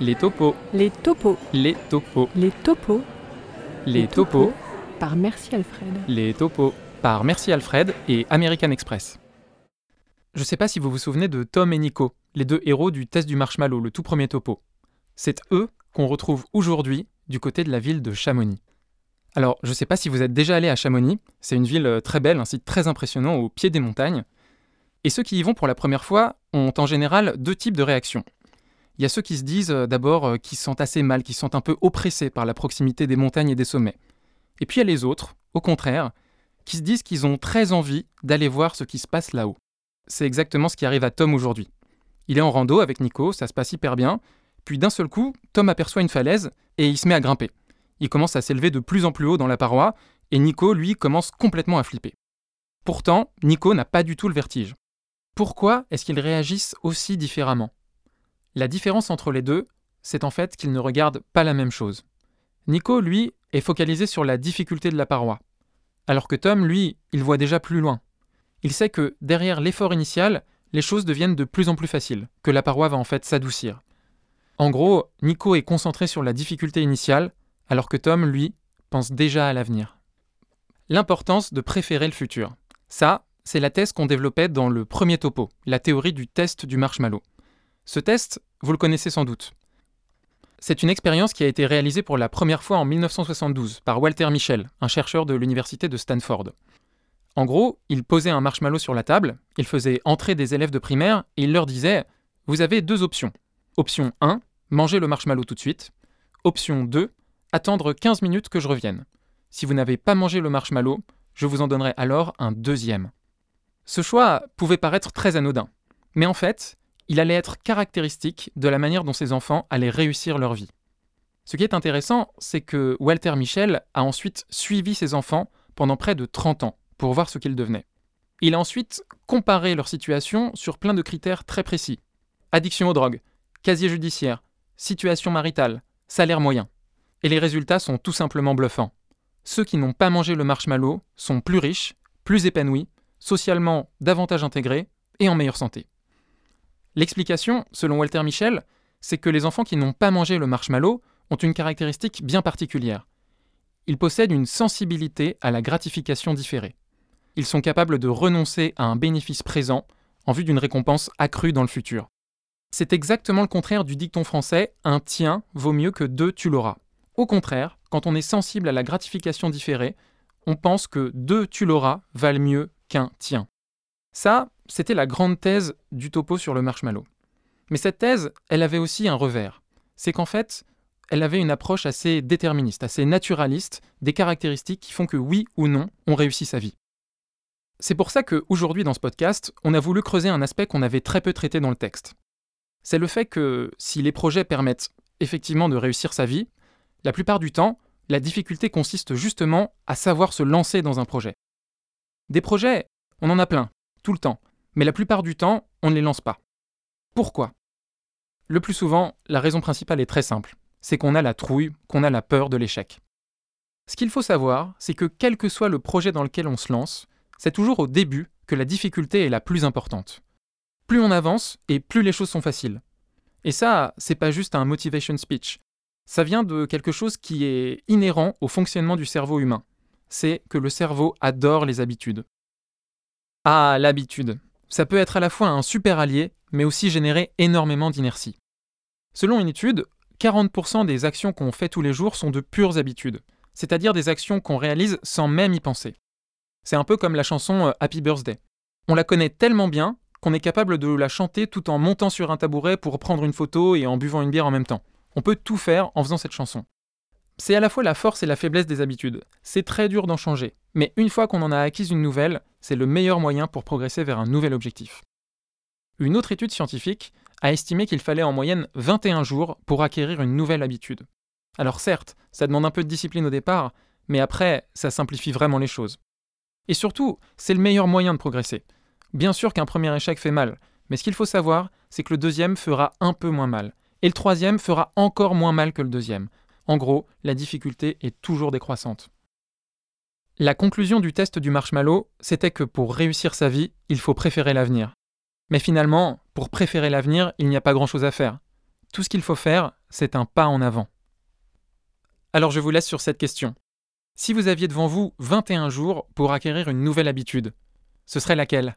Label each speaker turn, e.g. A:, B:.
A: Les topos,
B: Les topos.
A: les topos,
B: Les topos.
A: les topos,
B: Par Merci Alfred.
A: les topos, par Merci Alfred et American Express. Je sais pas si vous vous souvenez de Tom et Nico, les deux héros du test du marshmallow, le tout premier topo. C'est eux qu'on retrouve aujourd'hui du côté de la ville de Chamonix. Alors, je sais pas si vous êtes déjà allé à Chamonix, c'est une ville euh, très belle, un site très impressionnant au pied des montagnes. Et ceux qui y vont pour la première fois ont en général deux types de réactions. Il y a ceux qui se disent euh, d'abord euh, qu'ils se sentent assez mal, qu'ils se sentent un peu oppressés par la proximité des montagnes et des sommets. Et puis il y a les autres, au contraire, qui se disent qu'ils ont très envie d'aller voir ce qui se passe là-haut. C'est exactement ce qui arrive à Tom aujourd'hui. Il est en rando avec Nico, ça se passe hyper bien, puis d'un seul coup, Tom aperçoit une falaise et il se met à grimper. Il commence à s'élever de plus en plus haut dans la paroi, et Nico, lui, commence complètement à flipper. Pourtant, Nico n'a pas du tout le vertige. Pourquoi est-ce qu'ils réagissent aussi différemment? La différence entre les deux, c'est en fait qu'ils ne regardent pas la même chose. Nico, lui, est focalisé sur la difficulté de la paroi, alors que Tom, lui, il voit déjà plus loin. Il sait que derrière l'effort initial, les choses deviennent de plus en plus faciles, que la paroi va en fait s'adoucir. En gros, Nico est concentré sur la difficulté initiale, alors que Tom, lui, pense déjà à l'avenir. L'importance de préférer le futur. Ça, c'est la thèse qu'on développait dans le premier topo, la théorie du test du marshmallow. Ce test, vous le connaissez sans doute. C'est une expérience qui a été réalisée pour la première fois en 1972 par Walter Michel, un chercheur de l'université de Stanford. En gros, il posait un marshmallow sur la table, il faisait entrer des élèves de primaire et il leur disait Vous avez deux options. Option 1, manger le marshmallow tout de suite. Option 2, attendre 15 minutes que je revienne. Si vous n'avez pas mangé le marshmallow, je vous en donnerai alors un deuxième. Ce choix pouvait paraître très anodin, mais en fait, il allait être caractéristique de la manière dont ces enfants allaient réussir leur vie. Ce qui est intéressant, c'est que Walter Michel a ensuite suivi ces enfants pendant près de 30 ans pour voir ce qu'ils devenaient. Il a ensuite comparé leur situation sur plein de critères très précis. Addiction aux drogues, casier judiciaire, situation maritale, salaire moyen. Et les résultats sont tout simplement bluffants. Ceux qui n'ont pas mangé le marshmallow sont plus riches, plus épanouis, socialement davantage intégrés et en meilleure santé. L'explication, selon Walter Michel, c'est que les enfants qui n'ont pas mangé le marshmallow ont une caractéristique bien particulière. Ils possèdent une sensibilité à la gratification différée. Ils sont capables de renoncer à un bénéfice présent en vue d'une récompense accrue dans le futur. C'est exactement le contraire du dicton français un tien vaut mieux que deux tu l'auras. Au contraire, quand on est sensible à la gratification différée, on pense que deux tu l'auras valent mieux qu'un tien. Ça, c'était la grande thèse du topo sur le marshmallow. Mais cette thèse, elle avait aussi un revers. C'est qu'en fait, elle avait une approche assez déterministe, assez naturaliste des caractéristiques qui font que oui ou non, on réussit sa vie. C'est pour ça qu'aujourd'hui dans ce podcast, on a voulu creuser un aspect qu'on avait très peu traité dans le texte. C'est le fait que si les projets permettent effectivement de réussir sa vie, la plupart du temps, la difficulté consiste justement à savoir se lancer dans un projet. Des projets, on en a plein, tout le temps, mais la plupart du temps, on ne les lance pas. Pourquoi? Le plus souvent, la raison principale est très simple, c'est qu'on a la trouille, qu'on a la peur de l'échec. Ce qu'il faut savoir, c'est que quel que soit le projet dans lequel on se lance, c'est toujours au début que la difficulté est la plus importante. Plus on avance et plus les choses sont faciles. Et ça, c'est pas juste un motivation speech. Ça vient de quelque chose qui est inhérent au fonctionnement du cerveau humain. C'est que le cerveau adore les habitudes. Ah, l'habitude. Ça peut être à la fois un super allié, mais aussi générer énormément d'inertie. Selon une étude, 40% des actions qu'on fait tous les jours sont de pures habitudes, c'est-à-dire des actions qu'on réalise sans même y penser. C'est un peu comme la chanson euh, Happy Birthday. On la connaît tellement bien qu'on est capable de la chanter tout en montant sur un tabouret pour prendre une photo et en buvant une bière en même temps. On peut tout faire en faisant cette chanson. C'est à la fois la force et la faiblesse des habitudes. C'est très dur d'en changer, mais une fois qu'on en a acquis une nouvelle, c'est le meilleur moyen pour progresser vers un nouvel objectif. Une autre étude scientifique a estimé qu'il fallait en moyenne 21 jours pour acquérir une nouvelle habitude. Alors certes, ça demande un peu de discipline au départ, mais après, ça simplifie vraiment les choses. Et surtout, c'est le meilleur moyen de progresser. Bien sûr qu'un premier échec fait mal, mais ce qu'il faut savoir, c'est que le deuxième fera un peu moins mal, et le troisième fera encore moins mal que le deuxième. En gros, la difficulté est toujours décroissante. La conclusion du test du marshmallow, c'était que pour réussir sa vie, il faut préférer l'avenir. Mais finalement, pour préférer l'avenir, il n'y a pas grand-chose à faire. Tout ce qu'il faut faire, c'est un pas en avant. Alors je vous laisse sur cette question. Si vous aviez devant vous 21 jours pour acquérir une nouvelle habitude, ce serait laquelle?